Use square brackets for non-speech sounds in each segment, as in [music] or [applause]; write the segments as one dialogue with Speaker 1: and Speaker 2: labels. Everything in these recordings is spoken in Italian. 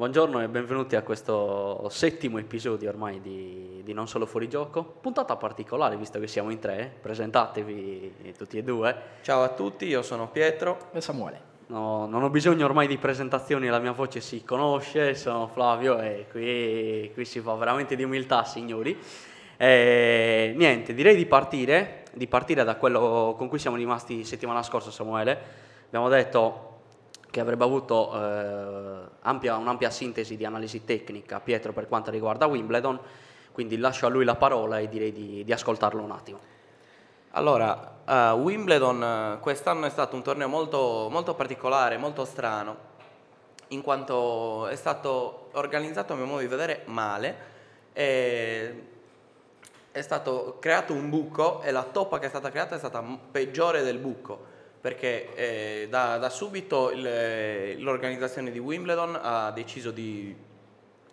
Speaker 1: Buongiorno e benvenuti a questo settimo episodio ormai di, di Non Solo Fuori Gioco. Puntata particolare visto che siamo in tre, presentatevi tutti e due.
Speaker 2: Ciao a tutti, io sono Pietro.
Speaker 3: E Samuele.
Speaker 1: No, non ho bisogno ormai di presentazioni, la mia voce si conosce, sono Flavio e qui, qui si fa veramente di umiltà, signori. E, niente, direi di partire, di partire da quello con cui siamo rimasti settimana scorsa, Samuele. Abbiamo detto che avrebbe avuto eh, ampia, un'ampia sintesi di analisi tecnica, Pietro, per quanto riguarda Wimbledon, quindi lascio a lui la parola e direi di, di ascoltarlo un attimo.
Speaker 2: Allora, uh, Wimbledon quest'anno è stato un torneo molto, molto particolare, molto strano, in quanto è stato organizzato a mio modo di vedere male, e è stato creato un buco e la toppa che è stata creata è stata peggiore del bucco perché eh, da, da, subito il, l'organizzazione di Wimbledon ha deciso di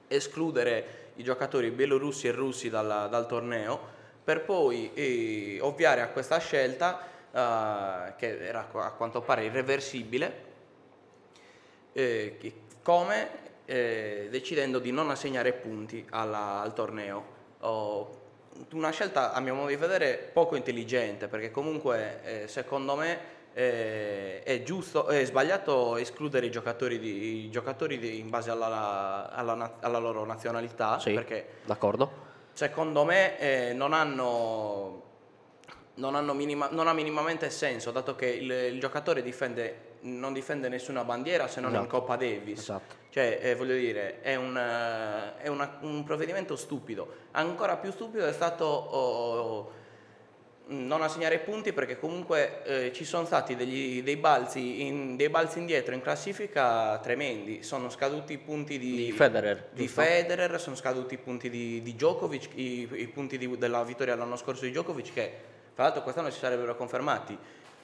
Speaker 2: escludere i giocatori bielorussi e russi dal, dal torneo per poi eh, ovviare a questa scelta eh, che era a quanto pare irreversibile eh, come eh, decidendo di non assegnare punti alla, al torneo. Oh, una scelta a mio modo di vedere poco intelligente perché comunque eh, secondo me eh, è, giusto, è sbagliato escludere i giocatori, di, i giocatori di, in base alla, alla, alla, loro nazionalità.
Speaker 1: Sì,
Speaker 2: perché
Speaker 1: d'accordo.
Speaker 2: Secondo me eh, non, hanno, non, hanno minima, non, ha minimamente senso, dato che il, il giocatore difende, non difende nessuna bandiera se non esatto. in Coppa Davis.
Speaker 1: Esatto.
Speaker 2: Cioè, eh, voglio dire, è, un, è una, un, provvedimento stupido. Ancora più stupido è stato... Oh, non assegnare punti perché comunque eh, ci sono stati degli, dei, balzi in, dei, balzi indietro in classifica tremendi, sono scaduti i punti di,
Speaker 1: di Federer,
Speaker 2: di Federer sono scaduti i punti di, di Djokovic, i, i punti della vittoria l'anno scorso di Djokovic che tra l'altro quest'anno si sarebbero confermati.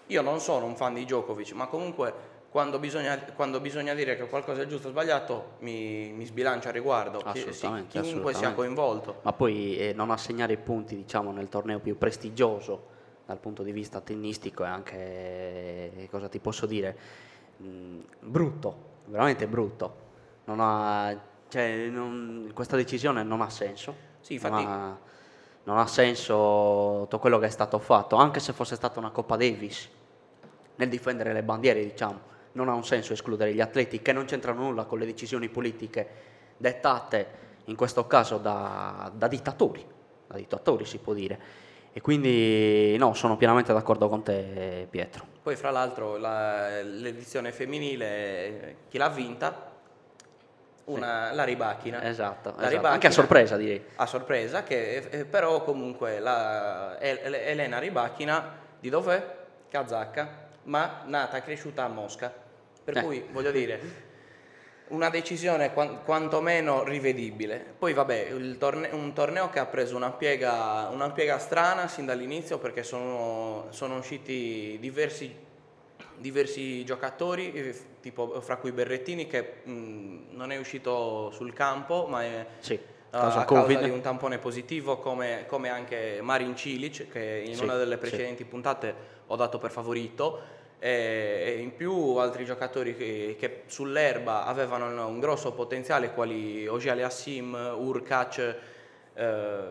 Speaker 2: Io non sono un fan di Djokovic, ma comunque quando bisogna, quando bisogna dire che qualcosa è giusto o sbagliato mi, mi sbilancio a riguardo,
Speaker 1: assolutamente,
Speaker 2: chiunque
Speaker 1: assolutamente.
Speaker 2: sia coinvolto.
Speaker 1: Ma poi eh, non assegnare punti diciamo, nel torneo più prestigioso dal punto di vista tennistico e anche, eh, cosa ti posso dire, mh, mm, brutto, veramente brutto. Non ha, cioè, non, questa decisione non ha senso.
Speaker 2: Sì, infatti...
Speaker 1: ha, non ha senso tutto quello che è stato fatto, anche se fosse stata una Coppa Davis, nel difendere le bandiere, diciamo non ha un senso escludere gli atleti che non c'entrano nulla con le decisioni politiche dettate in questo caso da, da dittatori, da dittatori si può dire. E quindi no, sono pienamente d'accordo con te Pietro.
Speaker 2: Poi fra l'altro la, l'edizione femminile, chi l'ha vinta? Una, sì. La Ribachina.
Speaker 1: Esatto, la esatto. Ribachina, anche a sorpresa direi.
Speaker 2: A sorpresa, che eh, però comunque la, Elena Ribachina di dov'è? Kazakha, ma nata e cresciuta a Mosca. Per eh. cui voglio dire, una decisione quantomeno rivedibile. Poi vabbè, torne- un torneo che ha preso una piega, una piega strana sin dall'inizio perché sono, sono usciti diversi, diversi, giocatori, eh, tipo fra cui Berrettini che mh, non è uscito sul campo ma è...
Speaker 1: Sì.
Speaker 2: A causa di un tampone positivo come, come anche Marin Cilic che in sì, una delle precedenti sì. puntate ho dato per favorito e in più altri giocatori che, che sull'erba avevano un grosso potenziale quali Ogiale Assim, Urkac eh,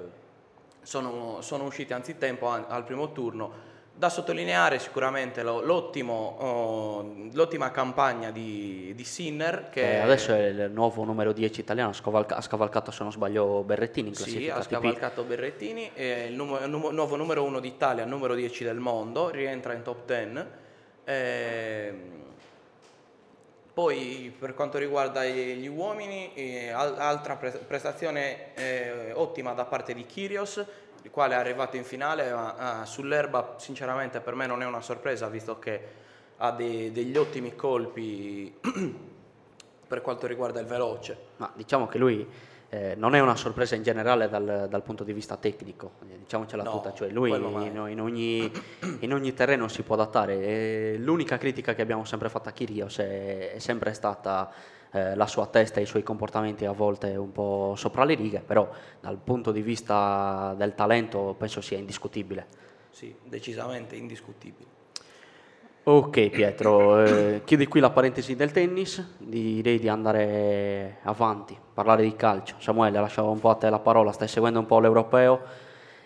Speaker 2: sono, sono, usciti anzitempo al primo turno. Da sottolineare sicuramente l'ottimo, oh, l'ottima campagna di, di Sinner
Speaker 1: che eh, adesso è il nuovo numero 10 italiano, ha, scavalca, ha scavalcato se non sbaglio Berrettini in
Speaker 2: Sì, ha scavalcato Berrettini, è il, nuovo, il nuovo numero 1 d'Italia, numero 10 del mondo, rientra in top 10 eh, poi per quanto riguarda gli uomini, eh, altra prestazione eh, ottima da parte di Kyrios, il quale è arrivato in finale, ma ah, sull'erba sinceramente per me non è una sorpresa visto che ha dei, degli ottimi colpi [clears throat] per quanto riguarda il veloce.
Speaker 1: Ma diciamo che lui eh, non è una sorpresa in generale dal, dal punto di vista tecnico, diciamocela
Speaker 2: no,
Speaker 1: tutta, cioè lui in, in, ogni, in, ogni, terreno si può adattare. E l'unica critica che abbiamo sempre fatto a Kirios è, è sempre stata eh, la sua testa e i suoi comportamenti a volte un po' sopra le righe, però dal punto di vista del talento penso sia indiscutibile.
Speaker 2: Sì, decisamente indiscutibile.
Speaker 1: Ok Pietro, eh, chiudi qui la parentesi del tennis, direi di andare avanti, parlare di calcio. Samuele, lasciavo un po' a te la parola, stai seguendo un po' l'europeo,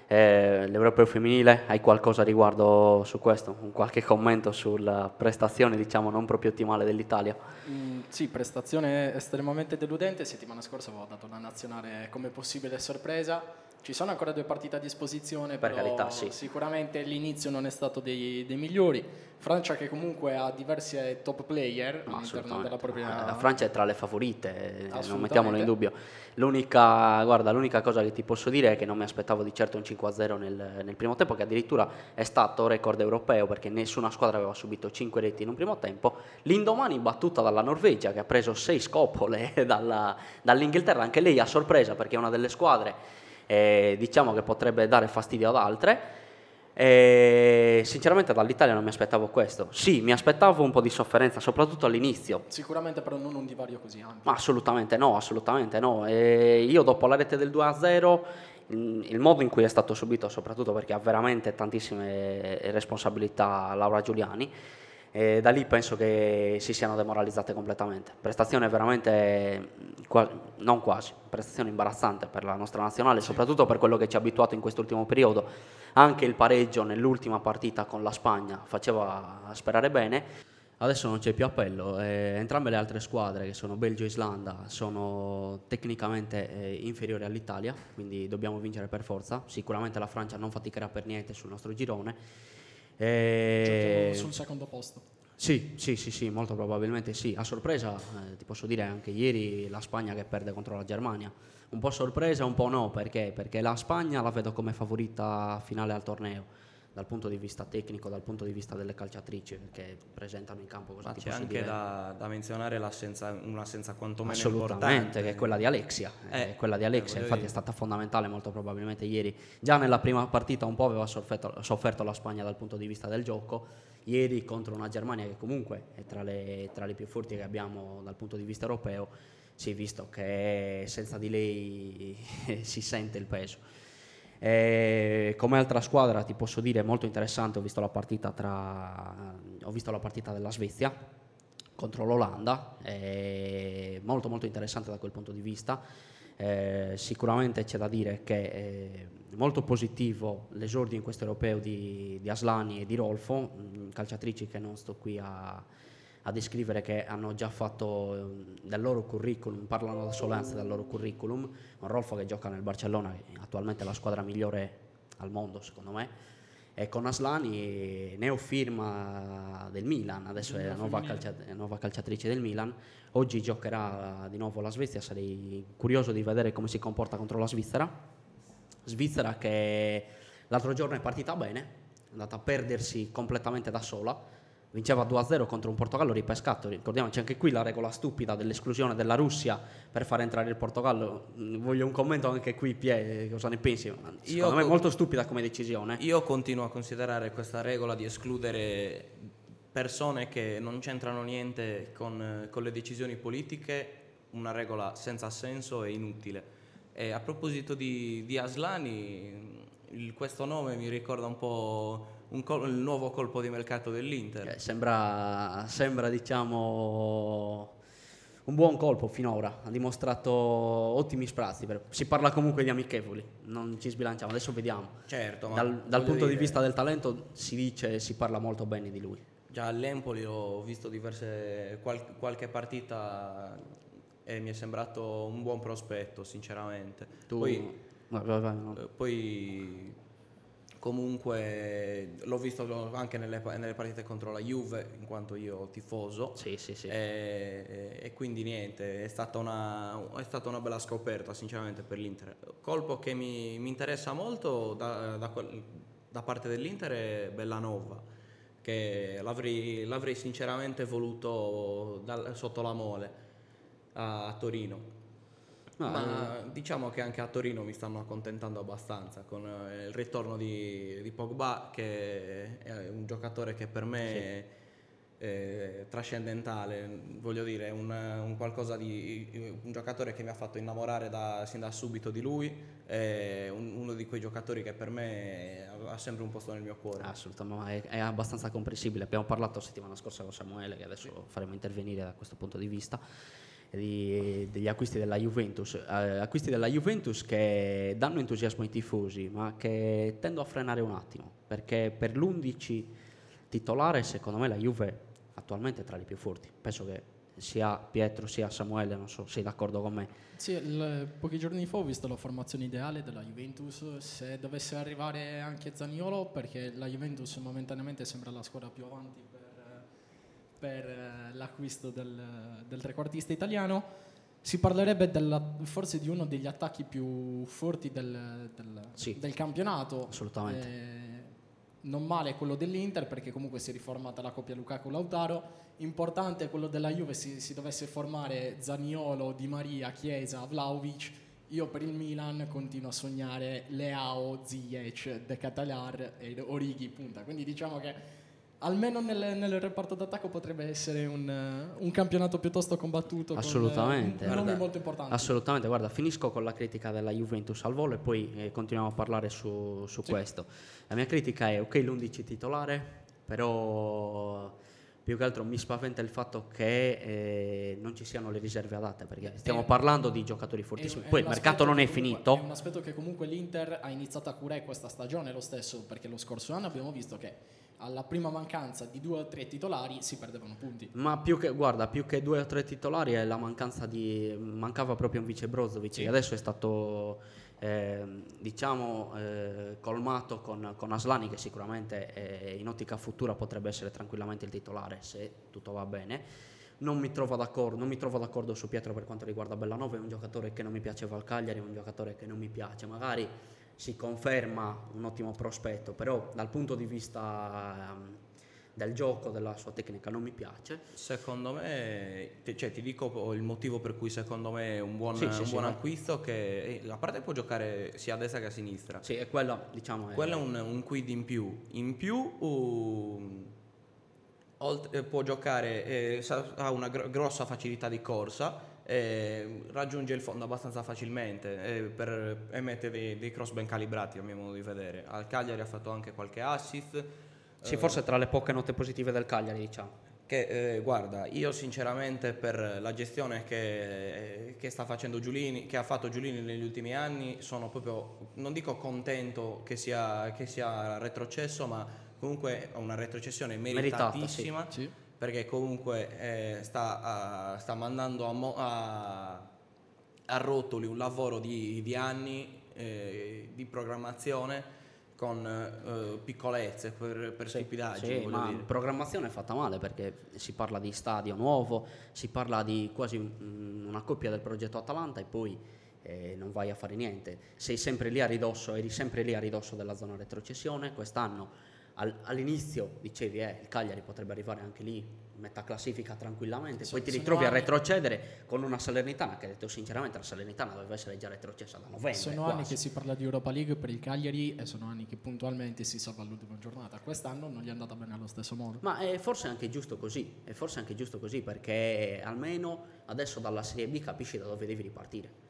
Speaker 1: eh, l'europeo femminile, hai qualcosa riguardo su questo? Un qualche commento sulla prestazione diciamo non proprio ottimale dell'Italia?
Speaker 3: Mm, sì, prestazione estremamente deludente, settimana scorsa avevo dato la nazionale come possibile sorpresa, ci sono ancora due partite a disposizione,
Speaker 1: Per
Speaker 3: però
Speaker 1: carità, sì.
Speaker 3: sicuramente l'inizio non è stato dei, dei migliori. Francia che comunque ha diversi eh, top player
Speaker 1: No,
Speaker 3: all'interno della propria...
Speaker 1: La Francia è tra le favorite, eh, non mettiamolo in dubbio. L'unica, guarda, l'unica cosa che ti posso dire è che non mi aspettavo di certo un 5-0 nel, nel primo tempo, che addirittura è stato record europeo perché nessuna squadra aveva subito 5 reti in un primo tempo. L'indomani battuta dalla Norvegia che ha preso 6 scopole [laughs] dalla- dall'Inghilterra, anche lei a sorpresa perché è una delle squadre eh, diciamo che potrebbe dare fastidio ad altre. E sinceramente dall'Italia non mi aspettavo questo. Sì, mi aspettavo un po' di sofferenza, soprattutto all'inizio.
Speaker 3: Sicuramente però non un divario così ampio.
Speaker 1: Ma assolutamente no, assolutamente no. E io dopo la rete del 2-0, mm, il modo in cui è stato subito, soprattutto perché ha veramente tantissime responsabilità Laura Giuliani, e da lì penso che si siano demoralizzate completamente. Prestazione veramente, mm, qua- non quasi, prestazione imbarazzante per la nostra nazionale, soprattutto per quello che ci ha abituato in quest'ultimo periodo. Anche il pareggio nell'ultima partita con la Spagna faceva sperare bene. Adesso non c'è più appello, eh, entrambe le altre squadre che sono Belgio e Islanda sono tecnicamente eh, inferiori all'Italia, quindi dobbiamo vincere per forza. Sicuramente la Francia non faticherà per niente sul nostro girone. Eh,
Speaker 3: Giochiamo sul secondo posto.
Speaker 1: sì, sì, sì, sì, molto probabilmente sì. A sorpresa, eh, ti posso dire anche ieri la Spagna che perde contro la Germania. Un po' sorpresa, un po' no, perché? Perché la Spagna la vedo come favorita finale al torneo, dal punto di vista tecnico, dal punto di vista delle calciatrici che presentano in campo cosa
Speaker 2: Ma c'è anche da, da menzionare l'assenza, un'assenza quantomeno importante.
Speaker 1: che è quella di Alexia.
Speaker 2: Eh,
Speaker 1: eh, quella di Alexia,
Speaker 2: voglio
Speaker 1: infatti
Speaker 2: dire.
Speaker 1: è stata fondamentale molto probabilmente ieri. Già nella prima partita un po' aveva sofferto, sofferto la Spagna dal punto di vista del gioco. Ieri contro una Germania che comunque è tra le, tra le più forti che abbiamo dal punto di vista europeo, si è visto che senza di lei [laughs] si sente il peso. E come altra squadra ti posso dire molto interessante, ho visto la partita, tra, visto la partita della Svezia contro l'Olanda, molto molto interessante da quel punto di vista. Eh, sicuramente c'è da dire che è molto positivo l'esordio in questo europeo di, di Aslani e di Rolfo, calciatrici che non sto qui a, a descrivere che hanno già fatto eh, del loro curriculum, parlano da anzi del loro curriculum, un Rolfo che gioca nel Barcellona, che è attualmente la squadra migliore al mondo secondo me, e con Aslani neofirma del Milan, adesso è la nuova, calcia- nuova calciatrice del Milan, oggi giocherà di nuovo la Svezia, sarei curioso di vedere come si comporta contro la Svizzera, Svizzera che l'altro giorno è partita bene, è andata a perdersi completamente da sola, vinceva 2-0 contro un Portogallo ripescato, ricordiamoci anche qui la regola stupida dell'esclusione della Russia per far entrare il Portogallo, voglio un commento anche qui Pie, cosa ne pensi? Secondo
Speaker 2: Io
Speaker 1: me è molto stupida come decisione.
Speaker 2: Io continuo a considerare questa regola di escludere persone che non c'entrano niente con, con le decisioni politiche una regola senza senso e inutile. E a proposito di, di Aslani, il- questo nome mi ricorda un po' col- il nuovo colpo di mercato dell'Inter.
Speaker 1: Eh, sembra, sembra diciamo un buon colpo finora, ha dimostrato ottimi sprazzi, si parla comunque di amichevoli, non ci sbilanciamo, adesso vediamo.
Speaker 2: Certo,
Speaker 1: Dal, dal punto di
Speaker 2: dire,
Speaker 1: vista del talento si dice, si parla molto bene di lui.
Speaker 2: Già all'Empoli ho visto diverse, qual- qualche partita e mi è sembrato un buon prospetto, sinceramente.
Speaker 1: Tu,
Speaker 2: Poi,
Speaker 1: vai, vai, vai, no.
Speaker 2: poi comunque l'ho visto anche nelle, nelle partite contro la Juve, in quanto io tifoso.
Speaker 1: Sì, sì, sì.
Speaker 2: E, e quindi niente, è stata, una, è stata una bella scoperta sinceramente per l'Inter. Colpo che mi, mi interessa molto da, da da parte dell'Inter è Bellanova, che l'avrei, l'avrei sinceramente voluto dal- sotto la mole a, a Torino.
Speaker 1: No,
Speaker 2: Ma diciamo che anche a Torino mi stanno accontentando abbastanza con eh, il ritorno di, di Pogba, che è un giocatore che per me eh, trascendentale, voglio dire, un, un, qualcosa di un giocatore che mi ha fatto innamorare da, sin da subito di lui, è un, uno di quei giocatori che per me ha sempre un posto nel mio cuore.
Speaker 1: Assolutamente, è, è abbastanza comprensibile. Abbiamo parlato settimana scorsa con Samuele, che adesso sì. faremo intervenire da questo punto di vista. Di, degli acquisti della Juventus, eh, acquisti della Juventus che danno entusiasmo ai tifosi, ma che tendo a frenare un attimo, perché per l'11 titolare secondo me la Juve attualmente è tra le più forti. Penso che sia Pietro sia Samuele, non so, sei d'accordo con me?
Speaker 3: Sì, il, pochi giorni fa ho visto la formazione ideale della Juventus, se dovesse arrivare anche Zaniolo, perché la Juventus momentaneamente sembra la squadra più avanti per, eh, l'acquisto del, del trequartista italiano, si parlerebbe della, forse di uno degli attacchi più forti del, del,
Speaker 1: sì,
Speaker 3: del campionato.
Speaker 1: Assolutamente. Eh,
Speaker 3: non male quello dell'Inter perché comunque si è riformata la coppia Lukaku-Lautaro, importante quello della Juve si, si dovesse formare Zaniolo, Di Maria, Chiesa, Vlaovic, io per il Milan continuo a sognare Leao, Ziyech, De Catalar e Orighi, punta. Quindi diciamo che almeno nel, nel, reparto d'attacco potrebbe essere un, un campionato piuttosto combattuto
Speaker 1: assolutamente.
Speaker 3: con nomi molto importanti.
Speaker 1: assolutamente. Guarda finisco con la critica della Juventus al volo e poi eh, continuiamo a parlare su, su sì. questo. La mia critica è ok l'11 titolare però più che altro mi spaventa il fatto che eh, non ci siano le riserve adatte perché stiamo è, parlando di giocatori fortissimi poi il mercato non è finito
Speaker 3: è un aspetto che comunque l'Inter ha iniziato a curare questa stagione lo stesso perché lo scorso anno abbiamo visto che alla prima mancanza di due o tre titolari si perdevano punti.
Speaker 1: Ma più che, guarda, più che due o tre titolari è la mancanza di... mancava proprio un vice Brozovic sì. che adesso è stato eh, diciamo eh, colmato con, con, Aslani che sicuramente eh, in ottica futura potrebbe essere tranquillamente il titolare se tutto va bene. Non mi, trovo d'accordo su Pietro per quanto riguarda Bellanova, è un giocatore che non mi piaceva al Cagliari, è un giocatore che non mi piace, magari si conferma un ottimo prospetto, però dal punto di vista um, del gioco, della sua tecnica non mi piace.
Speaker 2: Secondo me, cioè, ti dico il motivo per cui secondo me è un buon, sì, un sì, buon sì, acquisto che a parte può giocare sia a destra che a sinistra.
Speaker 1: Sì, è quello, diciamo.
Speaker 2: Quello è un, un quid in più. In più uh, oltre, può giocare, eh, ha una gr- grossa facilità di corsa eh, raggiunge il fondo abbastanza facilmente eh, per, e mette dei, dei, cross ben calibrati a mio modo di vedere. Al Cagliari ha fatto anche qualche assist.
Speaker 1: Sì, eh, forse tra le poche note positive del Cagliari, diciamo.
Speaker 2: Che eh, guarda, io sinceramente per la gestione che, che, sta facendo Giulini, che ha fatto Giulini negli ultimi anni, sono proprio, non dico contento che sia, che sia retrocesso, ma comunque una retrocessione meritatissima.
Speaker 1: Meritata, sì. Sì
Speaker 2: perché comunque eh, sta, uh, sta, mandando a, mo- a, a, rotoli un lavoro di, di anni eh, di programmazione con eh, piccolezze per, per sì, stupidaggini.
Speaker 1: Sì, ma dire. programmazione fatta male perché si parla di stadio nuovo, si parla di quasi una coppia del progetto Atalanta e poi eh, non vai a fare niente. Sei sempre lì a ridosso, eri sempre lì a ridosso della zona retrocessione, quest'anno al, all'inizio dicevi eh, il Cagliari potrebbe arrivare anche lì metà classifica tranquillamente, so, poi ti ritrovi a retrocedere con una Salernitana che detto sinceramente la Salernitana doveva essere già retrocessa da novembre.
Speaker 3: Sono
Speaker 1: quasi.
Speaker 3: anni che si parla di Europa League per il Cagliari e sono anni che puntualmente si salva all'ultima giornata. Quest'anno non gli è andata bene allo stesso modo.
Speaker 1: Ma è forse anche giusto così, è forse anche giusto così perché almeno adesso dalla Serie B capisci da dove devi ripartire.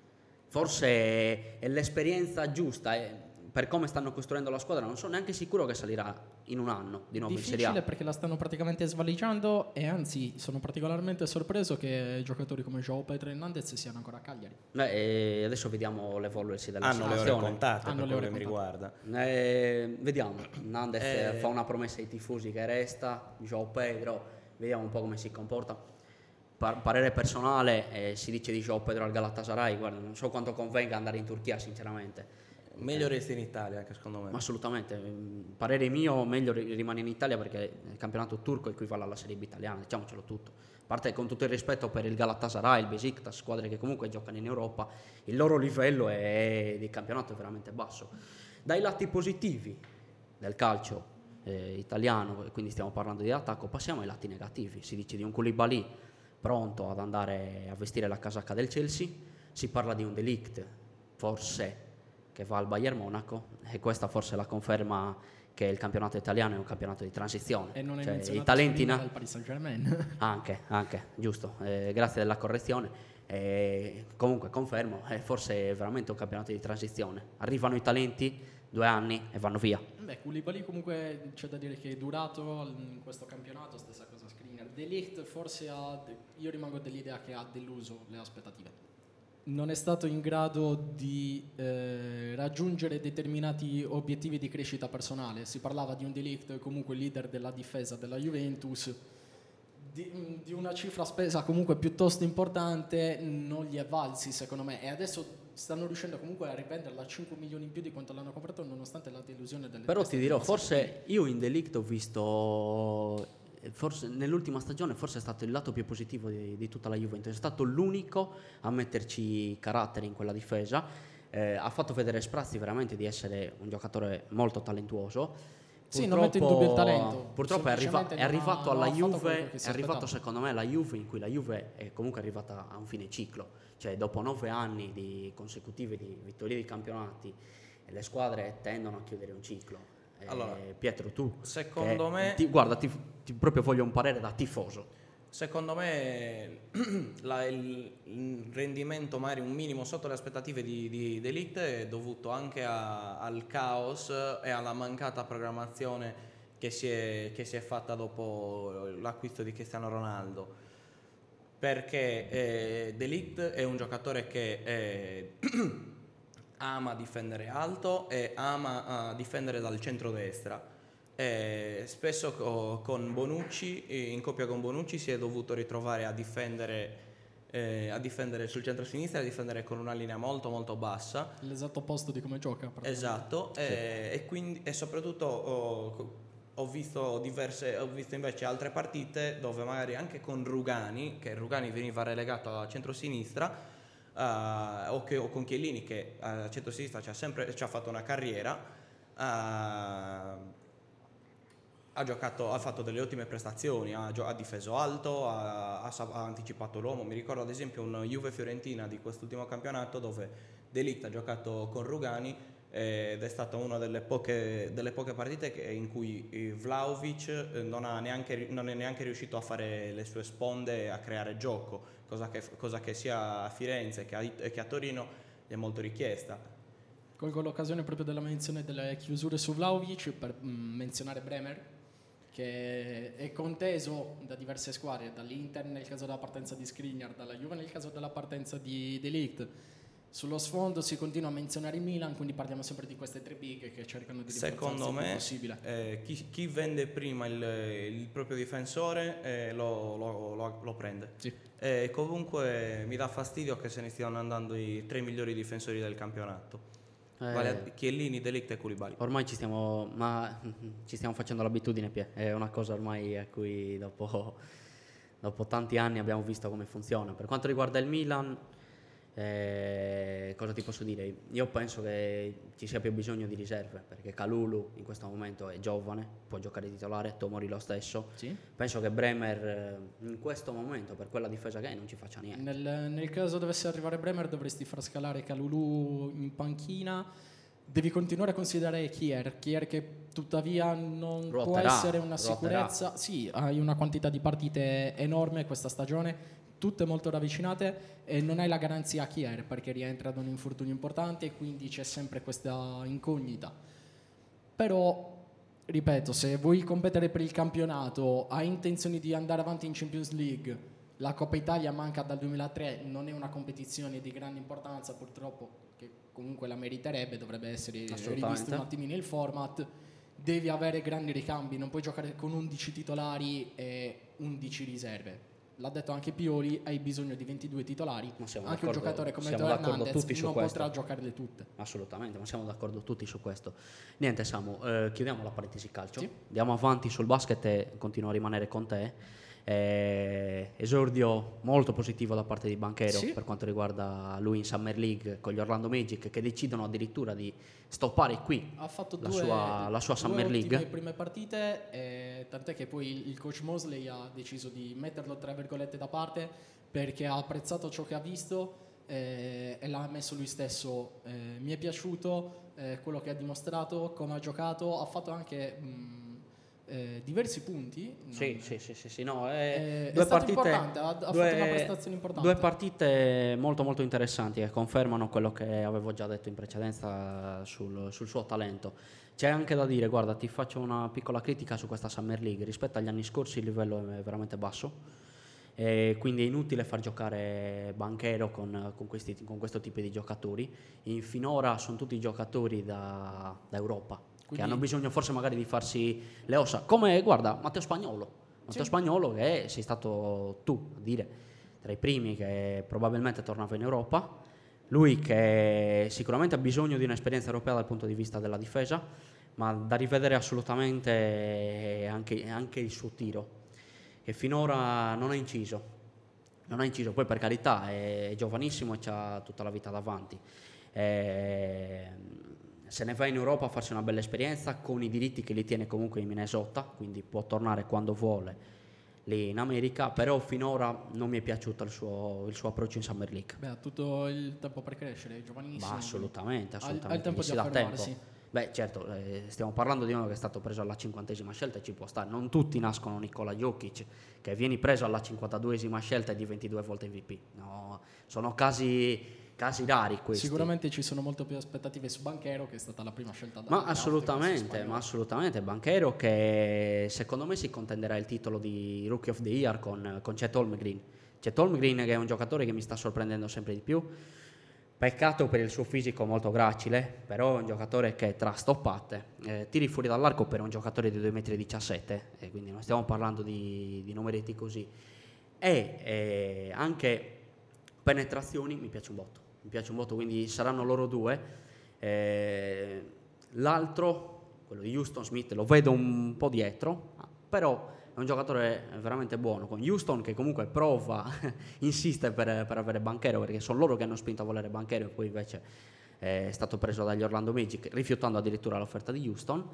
Speaker 1: Forse è l'esperienza giusta. È, per come stanno costruendo la squadra non sono neanche sicuro che salirà in un anno di nuovo
Speaker 3: Difficile
Speaker 1: in Serie
Speaker 3: A. perché la stanno praticamente svaligiando e anzi sono particolarmente sorpreso che giocatori come Joao Pedro e Hernandez siano ancora a Cagliari.
Speaker 1: Beh, adesso vediamo l'evolversi della
Speaker 2: Hanno
Speaker 1: situazione.
Speaker 2: Hanno le ore contate Hanno per quello che mi riguarda.
Speaker 1: Eh, vediamo, Hernandez eh. fa una promessa ai tifosi che resta, Joao Pedro, vediamo un po' come si comporta. Par- parere personale, eh, si dice di Joao Pedro al Galatasaray, guarda, non so quanto convenga andare in Turchia sinceramente
Speaker 2: Meglio resti in Italia anche secondo me.
Speaker 1: assolutamente, parere mio, meglio rimane in Italia perché il campionato turco equivale alla Serie B italiana, diciamocelo tutto. A parte con tutto il rispetto per il Galatasaray, il Besiktas, squadre che comunque giocano in Europa, il loro livello è, di campionato è veramente basso. Dai lati positivi del calcio eh, italiano, quindi stiamo parlando di attacco, passiamo ai lati negativi. Si dice di un Koulibaly pronto ad andare a vestire la casacca del Chelsea, si parla di un delict, forse che va al Bayern Monaco e questa forse è la conferma che il campionato italiano è un campionato di transizione.
Speaker 3: E non è
Speaker 1: Cioè, i talenti na-
Speaker 3: al Paris Saint-Germain. [laughs]
Speaker 1: anche, anche, giusto, eh, grazie della correzione. Eh, comunque confermo, è forse veramente un campionato di transizione. Arrivano i talenti, due anni e vanno via.
Speaker 3: Beh, Koulibaly comunque c'è da dire che è durato in questo campionato, stessa cosa Skriniar. De Ligt forse ha, io rimango dell'idea che ha deluso le aspettative. Non è stato in grado di eh, raggiungere determinati obiettivi di crescita personale. Si parlava di un De Ligt comunque leader della difesa della Juventus, di, di una cifra spesa comunque piuttosto importante, non gli è valsi secondo me. E adesso stanno riuscendo comunque a rivenderla a 5 milioni in più di quanto l'hanno comprato nonostante la delusione delle
Speaker 1: Però ti
Speaker 3: di
Speaker 1: dirò, forse io in Delict ho visto, forse nell'ultima stagione forse è stato il lato più positivo di, di tutta la Juventus, è stato l'unico a metterci carattere in quella difesa, eh, ha fatto vedere Sprazzi veramente di essere un giocatore molto talentuoso.
Speaker 3: Sì, non metto in dubbio il talento,
Speaker 1: Purtroppo è, arriva- è arrivato alla Juve, è arrivato secondo me la Juve in cui la Juve è comunque arrivata a un fine ciclo, cioè dopo nove anni di consecutivi di vittorie di campionati le squadre tendono a chiudere un ciclo. Eh,
Speaker 2: Allora,
Speaker 1: Pietro, tu,
Speaker 2: secondo me-
Speaker 1: ti- guarda, ti, ti proprio voglio un parere da tifoso.
Speaker 2: Secondo me [clears throat] la- il, il rendimento magari un minimo sotto le aspettative di, di De Ligt è dovuto anche a- al caos e alla mancata programmazione che si, è, che si è fatta dopo l'acquisto di Cristiano Ronaldo. Perché eh, De Ligt è un giocatore che eh, [clears throat] ama difendere alto e ama eh, difendere dal centro-destra. Eh, spesso co- con Bonucci, eh, in coppia con Bonucci, si è dovuto ritrovare a difendere, eh, a difendere sul centro-sinistra e a difendere con una linea molto molto bassa.
Speaker 3: L'esatto opposto di come gioca.
Speaker 2: Esatto, eh, e, quindi, e soprattutto ho, ho visto diverse, ho visto invece altre partite dove magari anche con Rugani, che Rugani veniva relegato a centro-sinistra, eh, o, che- o con Chiellini che a centro-sinistra ci ha sempre ci ha fatto una carriera, eh, ha, giocato, ha fatto delle ottime prestazioni, ha, ha difeso alto, ha, ha anticipato l'uomo. Mi ricordo ad esempio un Juve-Fiorentina di quest'ultimo campionato dove De Ligt ha giocato con Rugani eh, ed è stata una delle poche, delle poche partite che- in cui eh, Vlaovic eh, non, neanche non è neanche riuscito a fare le sue sponde a creare gioco, cosa che, cosa che sia a Firenze che a, che a Torino è molto richiesta.
Speaker 3: Colgo l'occasione proprio della menzione delle chiusure su Vlaovic per mm, menzionare Bremer, che è conteso da diverse squadre, dall'Inter nel caso della partenza di Skriniar, dalla Juve nel caso della partenza di De Ligt. Sullo sfondo si continua a menzionare il Milan, quindi parliamo sempre di queste tre big che cercano di
Speaker 2: Secondo me
Speaker 3: possibile.
Speaker 2: eh, chi, chi vende prima il, il proprio difensore eh, lo, lo- lo- lo prende.
Speaker 3: Sì.
Speaker 2: E comunque mi dà fastidio che se ne stiano andando i tre migliori difensori del campionato.
Speaker 1: Eh,
Speaker 2: Vale Chiellini, Delict e Koulibaly.
Speaker 1: Ormai ci stiamo, ma, ci stiamo facendo l'abitudine, Pie. è una cosa ormai a cui dopo, dopo tanti anni abbiamo visto come funziona. Per quanto riguarda il Milan, eh, cosa ti posso dire? Io penso che ci sia più bisogno di riserve, perché Calulu in questo momento è giovane, può giocare titolare, Tomori lo stesso.
Speaker 3: Sì.
Speaker 1: Penso che Bremer eh, in questo momento, per quella difesa che è, non ci faccia niente.
Speaker 3: Nel, nel caso dovesse arrivare Bremer dovresti far scalare Calulu in panchina. Devi continuare a considerare Kier, Kier che tuttavia non può
Speaker 1: Ruoterà,
Speaker 3: essere una
Speaker 1: ruoterà.
Speaker 3: sicurezza. Sì, hai una quantità di partite enorme questa stagione, tutte molto ravvicinate e non hai la garanzia a Kier perché rientra da un infortunio importante e quindi c'è sempre questa incognita. Però, ripeto, se vuoi competere per il campionato, hai intenzioni di andare avanti in Champions League, la Coppa Italia manca dal 2003, non è una competizione di grande importanza purtroppo, che comunque la meriterebbe, dovrebbe essere rivisto un attimino il format, devi avere grandi ricambi, non puoi giocare con 11 titolari e 11 riserve. L'ha detto anche Pioli, hai bisogno di 22 titolari, anche un giocatore come Teo Hernandez
Speaker 1: tutti
Speaker 3: non potrà giocarle tutte.
Speaker 1: Assolutamente, ma siamo d'accordo tutti su questo. Niente Samu, eh, chiudiamo la parentesi calcio,
Speaker 3: Sì.
Speaker 1: andiamo avanti sul basket e continuo a rimanere con te. Eh, esordio molto positivo da parte di Banchero
Speaker 3: Sì.
Speaker 1: per quanto riguarda lui in Summer League con gli Orlando Magic che decidono addirittura di stoppare qui
Speaker 3: ha fatto
Speaker 1: la
Speaker 3: due,
Speaker 1: sua- la sua
Speaker 3: due
Speaker 1: Summer League.
Speaker 3: prime partite, eh, tant'è che poi il, coach Mosley ha deciso di metterlo tra virgolette da parte perché ha apprezzato ciò che ha visto eh, e l'ha messo lui stesso. Eh, mi è piaciuto, eh, quello che ha dimostrato, come ha giocato, ha fatto anche mh, eh, diversi punti.
Speaker 1: Sì,
Speaker 3: non-
Speaker 1: sì, sì, sì, sì, no, eh,
Speaker 3: Eh, è
Speaker 1: due
Speaker 3: stato
Speaker 1: partite,
Speaker 3: importante, ha- ha fatto
Speaker 1: due-
Speaker 3: una prestazione importante.
Speaker 1: Due partite molto molto interessanti che confermano quello che avevo già detto in precedenza sul, sul suo talento. C'è anche da dire, guarda, ti faccio una piccola critica su questa Summer League. Rispetto agli anni scorsi il livello è veramente basso. E quindi è inutile far giocare Banchero con, con questi- con questo tipo di giocatori. In- finora sono tutti giocatori da, da Europa che
Speaker 3: Quindi-
Speaker 1: hanno bisogno forse magari di farsi le ossa. Come guarda Matteo Spagnolo, Matteo
Speaker 3: Sì.
Speaker 1: Spagnolo che sei stato tu a dire tra i primi che probabilmente tornava in Europa. Lui che sicuramente ha bisogno di un'esperienza europea dal punto di vista della difesa, ma da rivedere assolutamente anche, anche il suo tiro, che finora non ha inciso. Non ha inciso, poi per carità è giovanissimo e ha tutta la vita davanti. Eh, se ne va in Europa a farsi una bella esperienza con i diritti che li tiene comunque in Minnesota, quindi può tornare quando vuole lì in America, però finora non mi è piaciuto il suo, il suo approccio in Summer League.
Speaker 3: Beh, ha tutto il tempo per crescere, è giovanissimo.
Speaker 1: Ma assolutamente, assolutamente.
Speaker 3: ha il tempo
Speaker 1: gli
Speaker 3: di affermarsi.
Speaker 1: tempo. Beh, certo, eh, stiamo parlando di uno che è stato preso alla cinquantesima scelta e ci può stare. Non tutti nascono Nicola Jokic, che vieni preso alla 52esima scelta e diventi due volte MVP. No, sono casi, casi rari questi.
Speaker 3: Sicuramente ci sono molto più aspettative su Banchero, che è stata la prima scelta da
Speaker 1: Ma assolutamente, ma assolutamente. Banchero che secondo me si contenderà il titolo di Rookie of the Year con, con Chet Holmgren. Chet Holmgren che è un giocatore che mi sta sorprendendo sempre di più. Peccato per il suo fisico molto gracile, però è un giocatore che tra stoppate, eh, tiri fuori dall'arco per un giocatore di 2,17 m, e quindi non stiamo parlando di, di numeretti così. E eh, anche penetrazioni mi piace un botto, mi piace botto, quindi saranno loro due. Eh, l'altro, quello di Houston Smith, lo vedo un po' dietro, però è un giocatore veramente buono. Con Houston che comunque prova, [laughs] insiste per, per avere Banchero, perché sono loro che hanno spinto a volere Banchero e poi invece è stato preso dagli Orlando Magic, rifiutando addirittura l'offerta di Houston.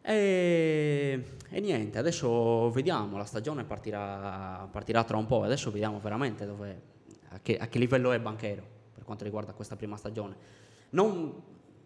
Speaker 1: E, e niente, adesso vediamo, la stagione partirà, partirà tra un po', adesso vediamo veramente dove, a, che, a che livello è Banchero per quanto riguarda questa prima stagione. Non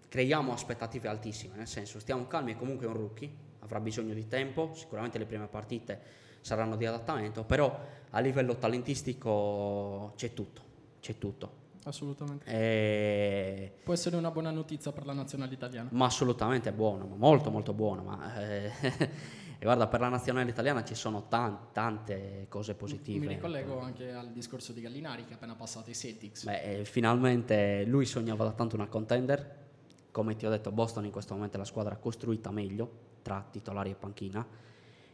Speaker 1: creiamo aspettative altissime, nel senso stiamo calmi, è comunque un rookie, avrà bisogno di tempo, sicuramente le prime partite saranno di adattamento, però a livello talentistico c'è tutto, c'è tutto.
Speaker 3: Assolutamente.
Speaker 1: E-
Speaker 3: Può essere una buona notizia per la nazionale italiana.
Speaker 1: ma assolutamente buono, ma molto molto buono. Ma, eh, [laughs] e guarda, per la nazionale italiana ci sono tan- tante cose positive.
Speaker 3: Mi ricollego anche al discorso di Gallinari che è appena passato ai Celtics.
Speaker 1: Beh, eh, finalmente lui sognava da tanto una contender. Come ti ho detto, Boston in questo momento è la squadra costruita meglio tra titolari e panchina.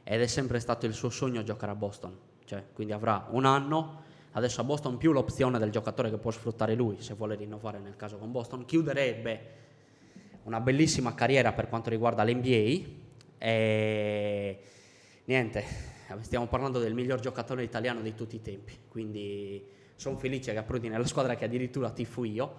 Speaker 1: Ed è sempre stato il suo sogno giocare a Boston. Cioè, quindi avrà un anno. Adesso a Boston più l'opzione del giocatore che può sfruttare lui, se vuole rinnovare nel caso con Boston. Chiuderebbe una bellissima carriera per quanto riguarda l'NBA. E niente, [laughs] stiamo parlando del miglior giocatore italiano di tutti i tempi. Quindi sono felice che approdi nella squadra che addirittura tifo io.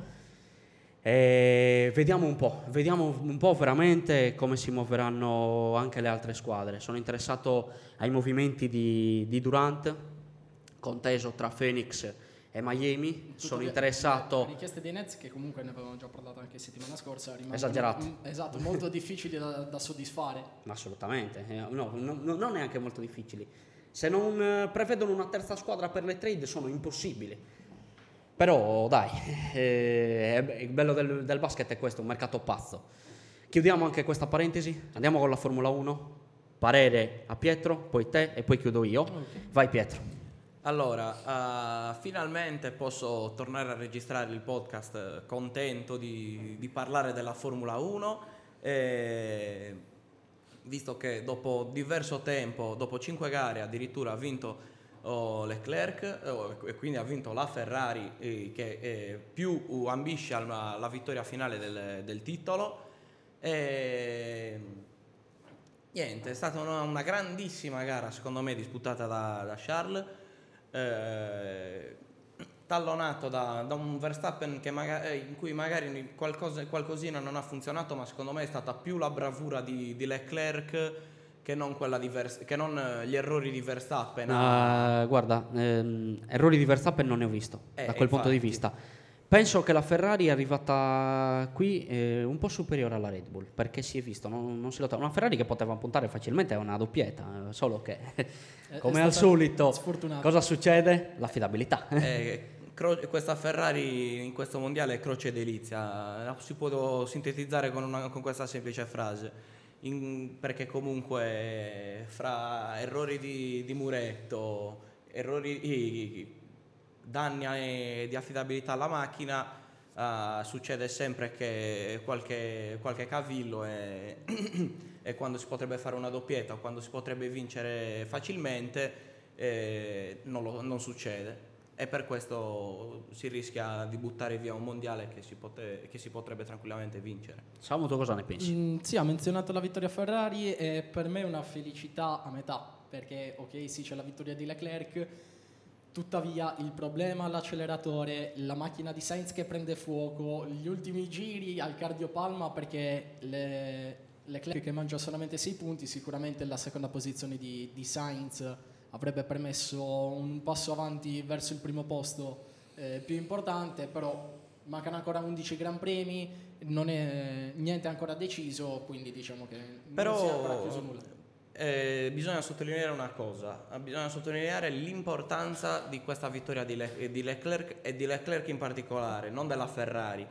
Speaker 1: E vediamo un po', vediamo un po' veramente come si muoveranno anche le altre squadre. Sono interessato ai movimenti di, di Durant, conteso tra Phoenix e Miami.
Speaker 3: Tutto
Speaker 1: Sono interessato.
Speaker 3: Le richieste dei Nets, che comunque ne avevamo già parlato anche settimana scorsa, rimangono esatto, molto difficili da, da soddisfare. [laughs]
Speaker 1: Assolutamente, eh, no, no, no, non neanche molto difficili. Se non eh, prevedono una terza squadra per le trade sono impossibili. Però dai, [laughs] eh, il bello del, del basket è questo, un mercato pazzo. Chiudiamo anche questa parentesi, andiamo con la Formula 1. Parere a Pietro, poi te e poi chiudo io. Vai Pietro.
Speaker 2: Allora, eh, finalmente posso tornare a registrare il podcast eh, contento di, di parlare della Formula 1, eh, visto che dopo diverso tempo, dopo 5 gare addirittura ha vinto oh, Leclerc oh, e quindi ha vinto la Ferrari eh, che eh, più uh, ambisce alla, alla vittoria finale del, del titolo. E, Niente, è stata una, una grandissima gara secondo me disputata da, da Charles, eh, tallonato da, da un Verstappen che maga- eh, in cui magari qualcosa, qualcosina non ha funzionato, ma secondo me è stata più la bravura di, di Leclerc che non, Vers- che non eh, gli errori di Verstappen.
Speaker 1: Ah, guarda, ehm, errori di Verstappen non ne ho visto
Speaker 2: Eh,
Speaker 1: da quel punto di
Speaker 2: infatti.
Speaker 1: vista. Penso che la Ferrari è arrivata qui eh, un po' superiore alla Red Bull, perché si è visto, non, non si lotta. Una Ferrari che poteva puntare facilmente a una doppietta, eh, solo che, [laughs] come al solito,
Speaker 3: sfortunata.
Speaker 1: cosa succede? L'affidabilità.
Speaker 2: Eh, cro- questa Ferrari in questo mondiale è croce delizia, La si può sintetizzare con, una- con questa semplice frase, In- perché comunque fra errori di, di muretto, errori, danni eh, di affidabilità alla macchina, eh, succede sempre che qualche, qualche cavillo e, [clears throat] e quando si potrebbe fare una doppietta o quando si potrebbe vincere facilmente eh, non, lo- non succede e per questo si rischia di buttare via un mondiale che si, pote- che si potrebbe tranquillamente vincere.
Speaker 1: Samu, tu cosa ne pensi?
Speaker 3: Mm, sì, ha menzionato la vittoria Ferrari e per me è una felicità a metà, perché ok sì c'è la vittoria di Leclerc, tuttavia il problema all'acceleratore, la macchina di Sainz che prende fuoco, gli ultimi giri al cardiopalma perché le- Leclerc che mangia solamente 6 punti, sicuramente la seconda posizione di, di Sainz avrebbe permesso un passo avanti verso il primo posto eh, più importante, però mancano ancora 11 Gran Premi, non è niente ancora deciso, quindi diciamo che non si è ancora chiuso
Speaker 2: Però
Speaker 3: nulla.
Speaker 2: Eh, bisogna sottolineare una cosa, eh, bisogna sottolineare l'importanza di questa vittoria di, Le- di Leclerc e di Leclerc in particolare, non della Ferrari.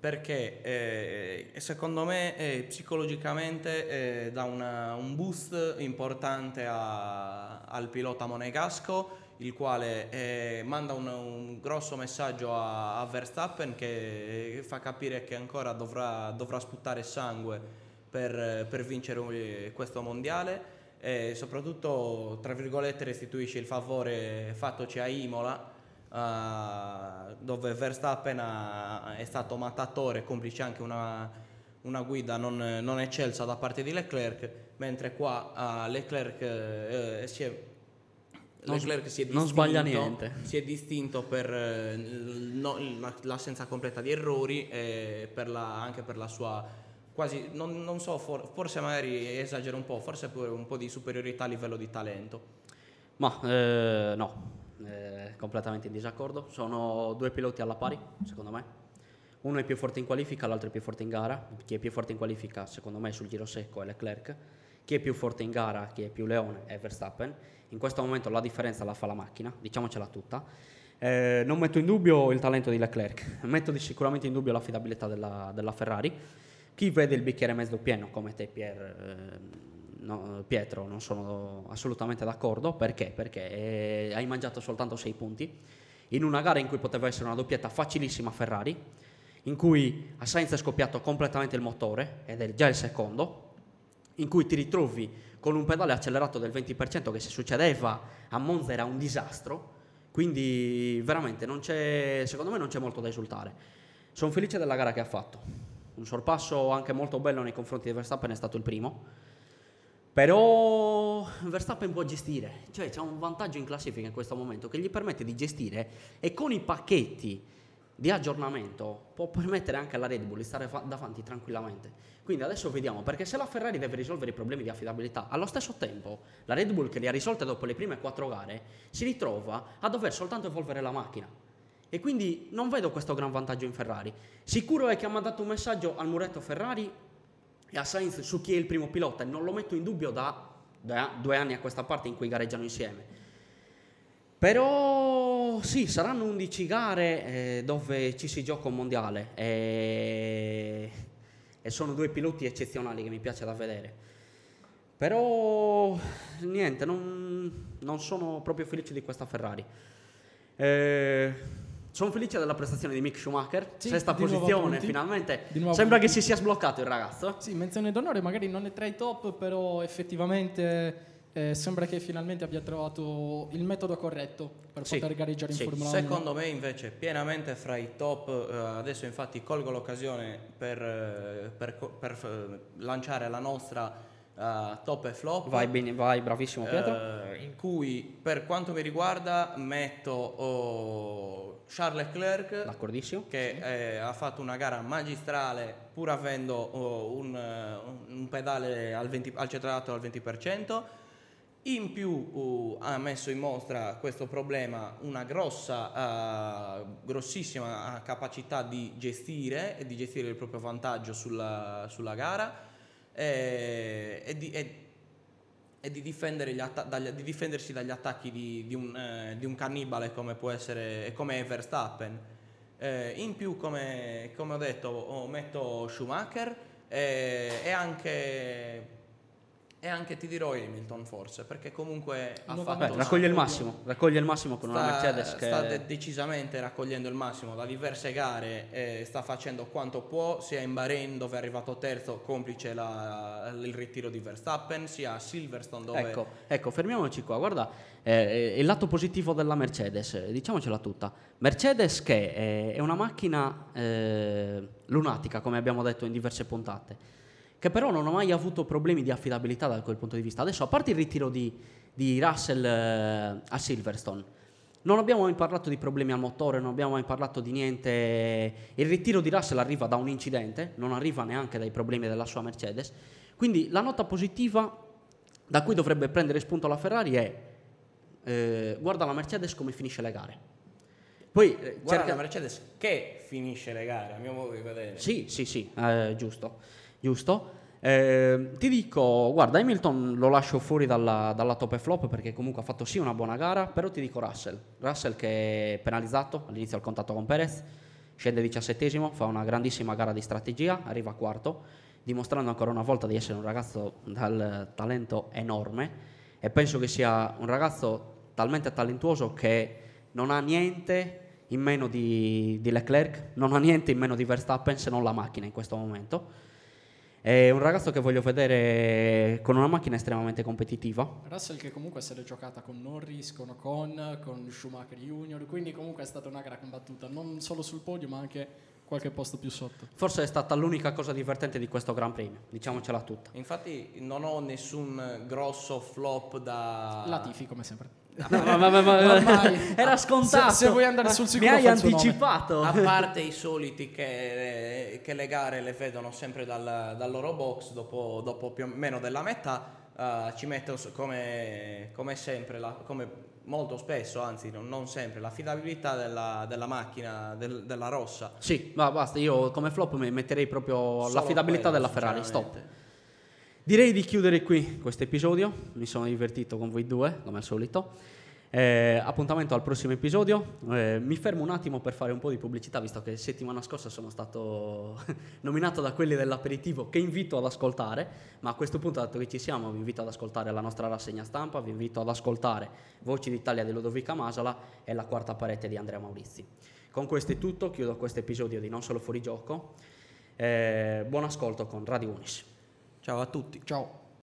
Speaker 2: Perché eh, secondo me eh, psicologicamente eh, dà una- un boost importante a- al pilota monegasco, il quale eh, manda un, un grosso messaggio a, a Verstappen che fa capire che ancora dovrà, dovrà sputare sangue per, per vincere questo mondiale e soprattutto tra virgolette restituisce il favore fattoci a Imola eh, dove Verstappen ha- è stato mattatore complice anche una, una guida non, non eccelsa da parte di Leclerc mentre qua eh, Leclerc eh, si è Leclerc si è
Speaker 1: non sbaglia
Speaker 2: distinto-
Speaker 1: niente.
Speaker 2: si è distinto per eh, no- l'assenza completa di errori e per la- anche per la sua quasi, non, non so, for- forse magari esagero un po', forse pure un po' di superiorità a livello di talento.
Speaker 1: Ma eh, no, eh, completamente in disaccordo. Sono due piloti alla pari, secondo me. Uno è più forte in qualifica, l'altro è più forte in gara. Chi è più forte in qualifica, secondo me, sul giro secco è Leclerc. Chi è più forte in gara, chi è più leone, è Verstappen. In questo momento la differenza la fa la macchina, diciamocela tutta. Eh, non metto in dubbio il talento di Leclerc, metto sicuramente in dubbio l'affidabilità della, della Ferrari. Chi vede il bicchiere mezzo pieno, come te, Pier, eh, no, Pietro, non sono assolutamente d'accordo. Perché? Perché eh, hai mangiato soltanto 6 punti in una gara in cui poteva essere una doppietta facilissima Ferrari, in cui a Sainz è scoppiato completamente il motore ed è già il secondo, in cui ti ritrovi con un pedale accelerato del 20% che se succedeva a Monza era un disastro, quindi veramente secondo me non c'è molto da esultare. Sono felice della gara che ha fatto, un sorpasso anche molto bello nei confronti di Verstappen è stato il primo, però Verstappen può gestire, cioè c'ha un vantaggio in classifica in questo momento che gli permette di gestire e con i pacchetti di aggiornamento può permettere anche alla Red Bull di stare fa- davanti tranquillamente. Quindi adesso vediamo, perché se la Ferrari deve risolvere i problemi di affidabilità, allo stesso tempo la Red Bull che li ha risolte dopo le prime quattro gare si ritrova a dover soltanto evolvere la macchina. E quindi non vedo questo gran vantaggio in Ferrari. Sicuro è che ha mandato un messaggio al muretto Ferrari e a Sainz su chi è il primo pilota e non lo metto in dubbio da da due anni a questa parte in cui gareggiano insieme. Però sì, saranno 11 gare eh, dove ci si gioca un mondiale e, e sono due piloti eccezionali che mi piace da vedere. Però niente, non, non sono proprio felice di questa Ferrari. Eh, sono felice della prestazione di Mick Schumacher,
Speaker 3: Sì,
Speaker 1: sesta posizione finalmente. Sembra che
Speaker 3: punti.
Speaker 1: si sia sbloccato il ragazzo.
Speaker 3: Sì, menzione d'onore magari non è tra i top, però effettivamente eh, sembra che finalmente abbia trovato il metodo corretto per
Speaker 1: Sì,
Speaker 3: poter gareggiare in
Speaker 1: sì.
Speaker 3: Formula 1.
Speaker 2: Secondo me invece pienamente fra i top, eh, adesso infatti colgo l'occasione per, eh, per per, eh, lanciare la nostra eh, top e flop.
Speaker 1: Vai, bene, vai, bravissimo Pietro.
Speaker 2: eh, in cui per quanto mi riguarda metto oh, Charles Leclerc
Speaker 1: D'accordissimo.
Speaker 2: che eh, ha fatto una gara magistrale pur avendo oh, un, eh, un pedale al, 20, accelerato al 20%. In più uh, ha messo in mostra questo problema una grossa, uh, grossissima capacità di gestire e di gestire il proprio vantaggio sulla, sulla gara e, e, di, e, e di, atta- dagli, di, difendersi dagli attacchi di, di, un, eh, di, un, cannibale come può essere come Verstappen. Eh, in più, come, come, ho detto, oh, metto Schumacher eh, e anche e anche ti dirò Hamilton forse, perché comunque ha
Speaker 1: no,
Speaker 2: fatto...
Speaker 1: Beh, raccoglie il massimo, raccoglie il massimo con
Speaker 2: sta,
Speaker 1: una Mercedes che...
Speaker 2: Sta de- decisamente raccogliendo il massimo da diverse gare, eh, sta facendo quanto può, sia in Bahrain dove è arrivato terzo, complice la, il ritiro di Verstappen, sia a Silverstone dove...
Speaker 1: Ecco, ecco fermiamoci qua, guarda, eh, il lato positivo della Mercedes, diciamocela tutta. Mercedes che è una macchina eh, lunatica, come abbiamo detto in diverse puntate che però non ha mai avuto problemi di affidabilità da quel punto di vista. Adesso, a parte il ritiro di, di Russell eh, a Silverstone, non abbiamo mai parlato di problemi al motore, non abbiamo mai parlato di niente. Il ritiro di Russell arriva da un incidente, non arriva neanche dai problemi della sua Mercedes. Quindi la nota positiva da cui dovrebbe prendere spunto la Ferrari è eh, guarda la Mercedes come finisce le gare.
Speaker 2: Poi eh, guarda cerca... la Mercedes che finisce le gare, a mio modo di vedere.
Speaker 1: Sì, sì, sì, eh, giusto giusto? Eh, ti dico, guarda, Hamilton lo lascio fuori dalla, dalla top e flop perché comunque ha fatto sì una buona gara, però ti dico Russell. Russell che è penalizzato all'inizio del contatto con Perez, scende diciassettesimo, fa una grandissima gara di strategia, arriva quarto, dimostrando ancora una volta di essere un ragazzo dal talento enorme e penso che sia un ragazzo talmente talentuoso che non ha niente in meno di, di Leclerc, non ha niente in meno di Verstappen se non la macchina in questo momento è un ragazzo che voglio vedere con una macchina estremamente competitiva.
Speaker 3: Russell che comunque se l'è giocata con Norris, con Ocon, con Schumacher Junior, quindi comunque è stata una gara combattuta non solo sul podio ma anche qualche posto più sotto.
Speaker 1: Forse è stata l'unica cosa divertente di questo Gran Premio, diciamocela tutta.
Speaker 2: Infatti non ho nessun grosso flop da...
Speaker 3: Latifi come sempre.
Speaker 1: No, ma, ma, ma, [laughs] era scontato.
Speaker 3: Se, se, vuoi andare sul sicuro,
Speaker 1: mi hai anticipato.
Speaker 2: A parte i soliti che, che, le gare le vedono sempre dal, dal loro box dopo, dopo, più o meno della metà, uh, ci metto come, come sempre, la, come molto spesso, anzi non, non sempre, l'affidabilità della, della macchina, del, della rossa.
Speaker 1: Sì, ma basta, io come flop metterei proprio Solo l'affidabilità quello, della Ferrari, stop. Direi di chiudere qui questo episodio, mi sono divertito con voi due, come al solito. Eh, appuntamento al prossimo episodio. Eh, mi fermo un attimo per fare un po' di pubblicità, visto che settimana scorsa sono stato [laughs] nominato da quelli dell'aperitivo che invito ad ascoltare, ma a questo punto, dato che ci siamo, vi invito ad ascoltare la nostra rassegna stampa, vi invito ad ascoltare Voci d'Italia di Ludovica Masala e la quarta parete di Andrea Maurizi. Con questo è tutto, chiudo questo episodio di Non Solo Fuori Gioco. Eh, buon ascolto con Radio Unis.
Speaker 2: Ciao a tutti.
Speaker 3: Ciao.